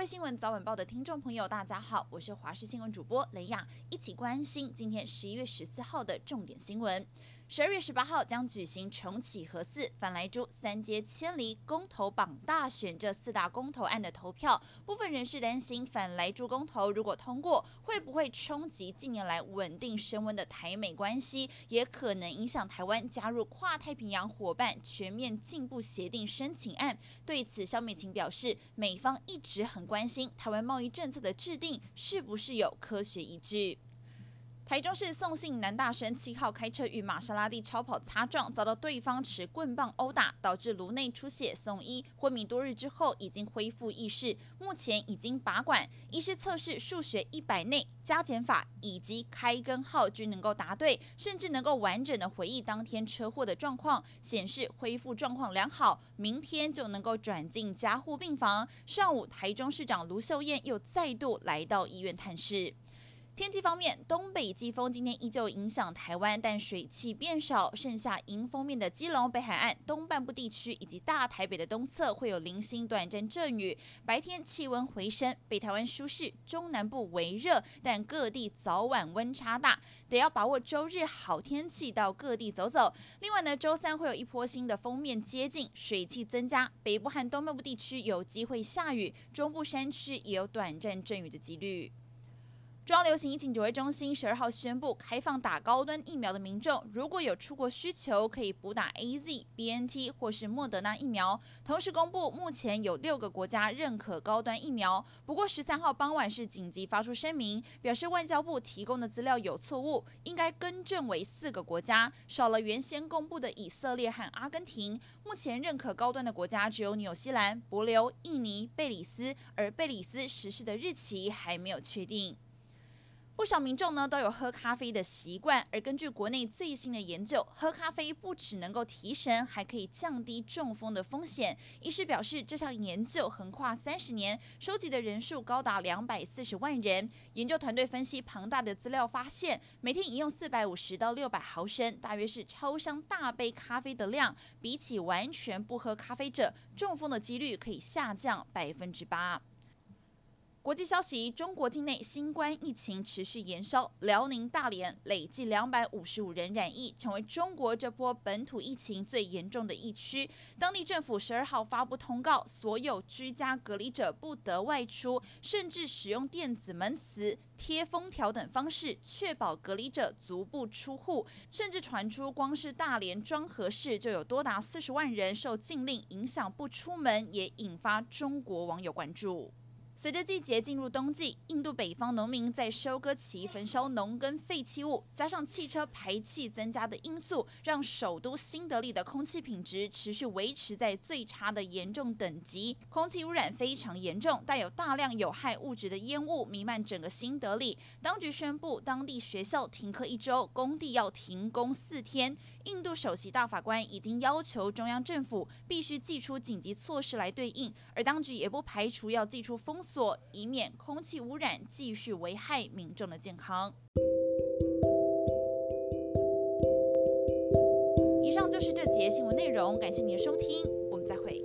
位新闻早晚报的听众朋友，大家好，我是华视新闻主播雷亚，一起关心今天十一月十四号的重点新闻。十二月十八号将举行重启核四、反莱猪、三阶迁离、公投榜大选这四大公投案的投票。部分人士担心，反莱猪公投如果通过，会不会冲击近年来稳定升温的台美关系，也可能影响台湾加入跨太平洋伙伴全面进步协定申请案。对此，萧美琴表示，美方一直很关心台湾贸易政策的制定是不是有科学依据。台中市宋姓男大生七号开车与玛莎拉蒂超跑擦撞，遭到对方持棍棒殴打，导致颅内出血送医，昏迷多日之后已经恢复意识，目前已经拔管。医师测试数学一百内加减法以及开根号均能够答对，甚至能够完整的回忆当天车祸的状况，显示恢复状况良好，明天就能够转进加护病房。上午，台中市长卢秀燕又再度来到医院探视。天气方面，东北季风今天依旧影响台湾，但水汽变少，剩下迎风面的基隆北海岸东半部地区以及大台北的东侧会有零星短暂阵雨。白天气温回升，北台湾舒适，中南部微热，但各地早晚温差大，得要把握周日好天气到各地走走。另外呢，周三会有一波新的锋面接近，水汽增加，北部和东半部地区有机会下雨，中部山区也有短暂阵雨的几率。中央流行疫情指挥中心十二号宣布，开放打高端疫苗的民众，如果有出国需求，可以补打 AZ、BNT 或是莫德纳疫苗。同时公布，目前有六个国家认可高端疫苗。不过十三号傍晚是紧急发出声明，表示外交部提供的资料有错误，应该更正为四个国家，少了原先公布的以色列和阿根廷。目前认可高端的国家只有纽西兰、帛琉、印尼、贝里斯，而贝里斯实施的日期还没有确定。不少民众呢都有喝咖啡的习惯，而根据国内最新的研究，喝咖啡不只能够提神，还可以降低中风的风险。医师表示，这项研究横跨三十年，收集的人数高达两百四十万人。研究团队分析庞大的资料，发现每天饮用四百五十到六百毫升，大约是超商大杯咖啡的量，比起完全不喝咖啡者，中风的几率可以下降百分之八。国际消息：中国境内新冠疫情持续延烧，辽宁大连累计两百五十五人染疫，成为中国这波本土疫情最严重的疫区。当地政府十二号发布通告，所有居家隔离者不得外出，甚至使用电子门磁、贴封条等方式，确保隔离者足不出户。甚至传出，光是大连庄河市就有多达四十万人受禁令，影响不出门，也引发中国网友关注。随着季节进入冬季，印度北方农民在收割期焚烧农耕废弃物，加上汽车排气增加的因素，让首都新德里的空气品质持续维持在最差的严重等级，空气污染非常严重，带有大量有害物质的烟雾弥漫整个新德里。当局宣布当地学校停课一周，工地要停工四天。印度首席大法官已经要求中央政府必须祭出紧急措施来对应，而当局也不排除要祭出封。所以免空气污染继续危害民众的健康。以上就是这节新闻内容，感谢您的收听，我们再会。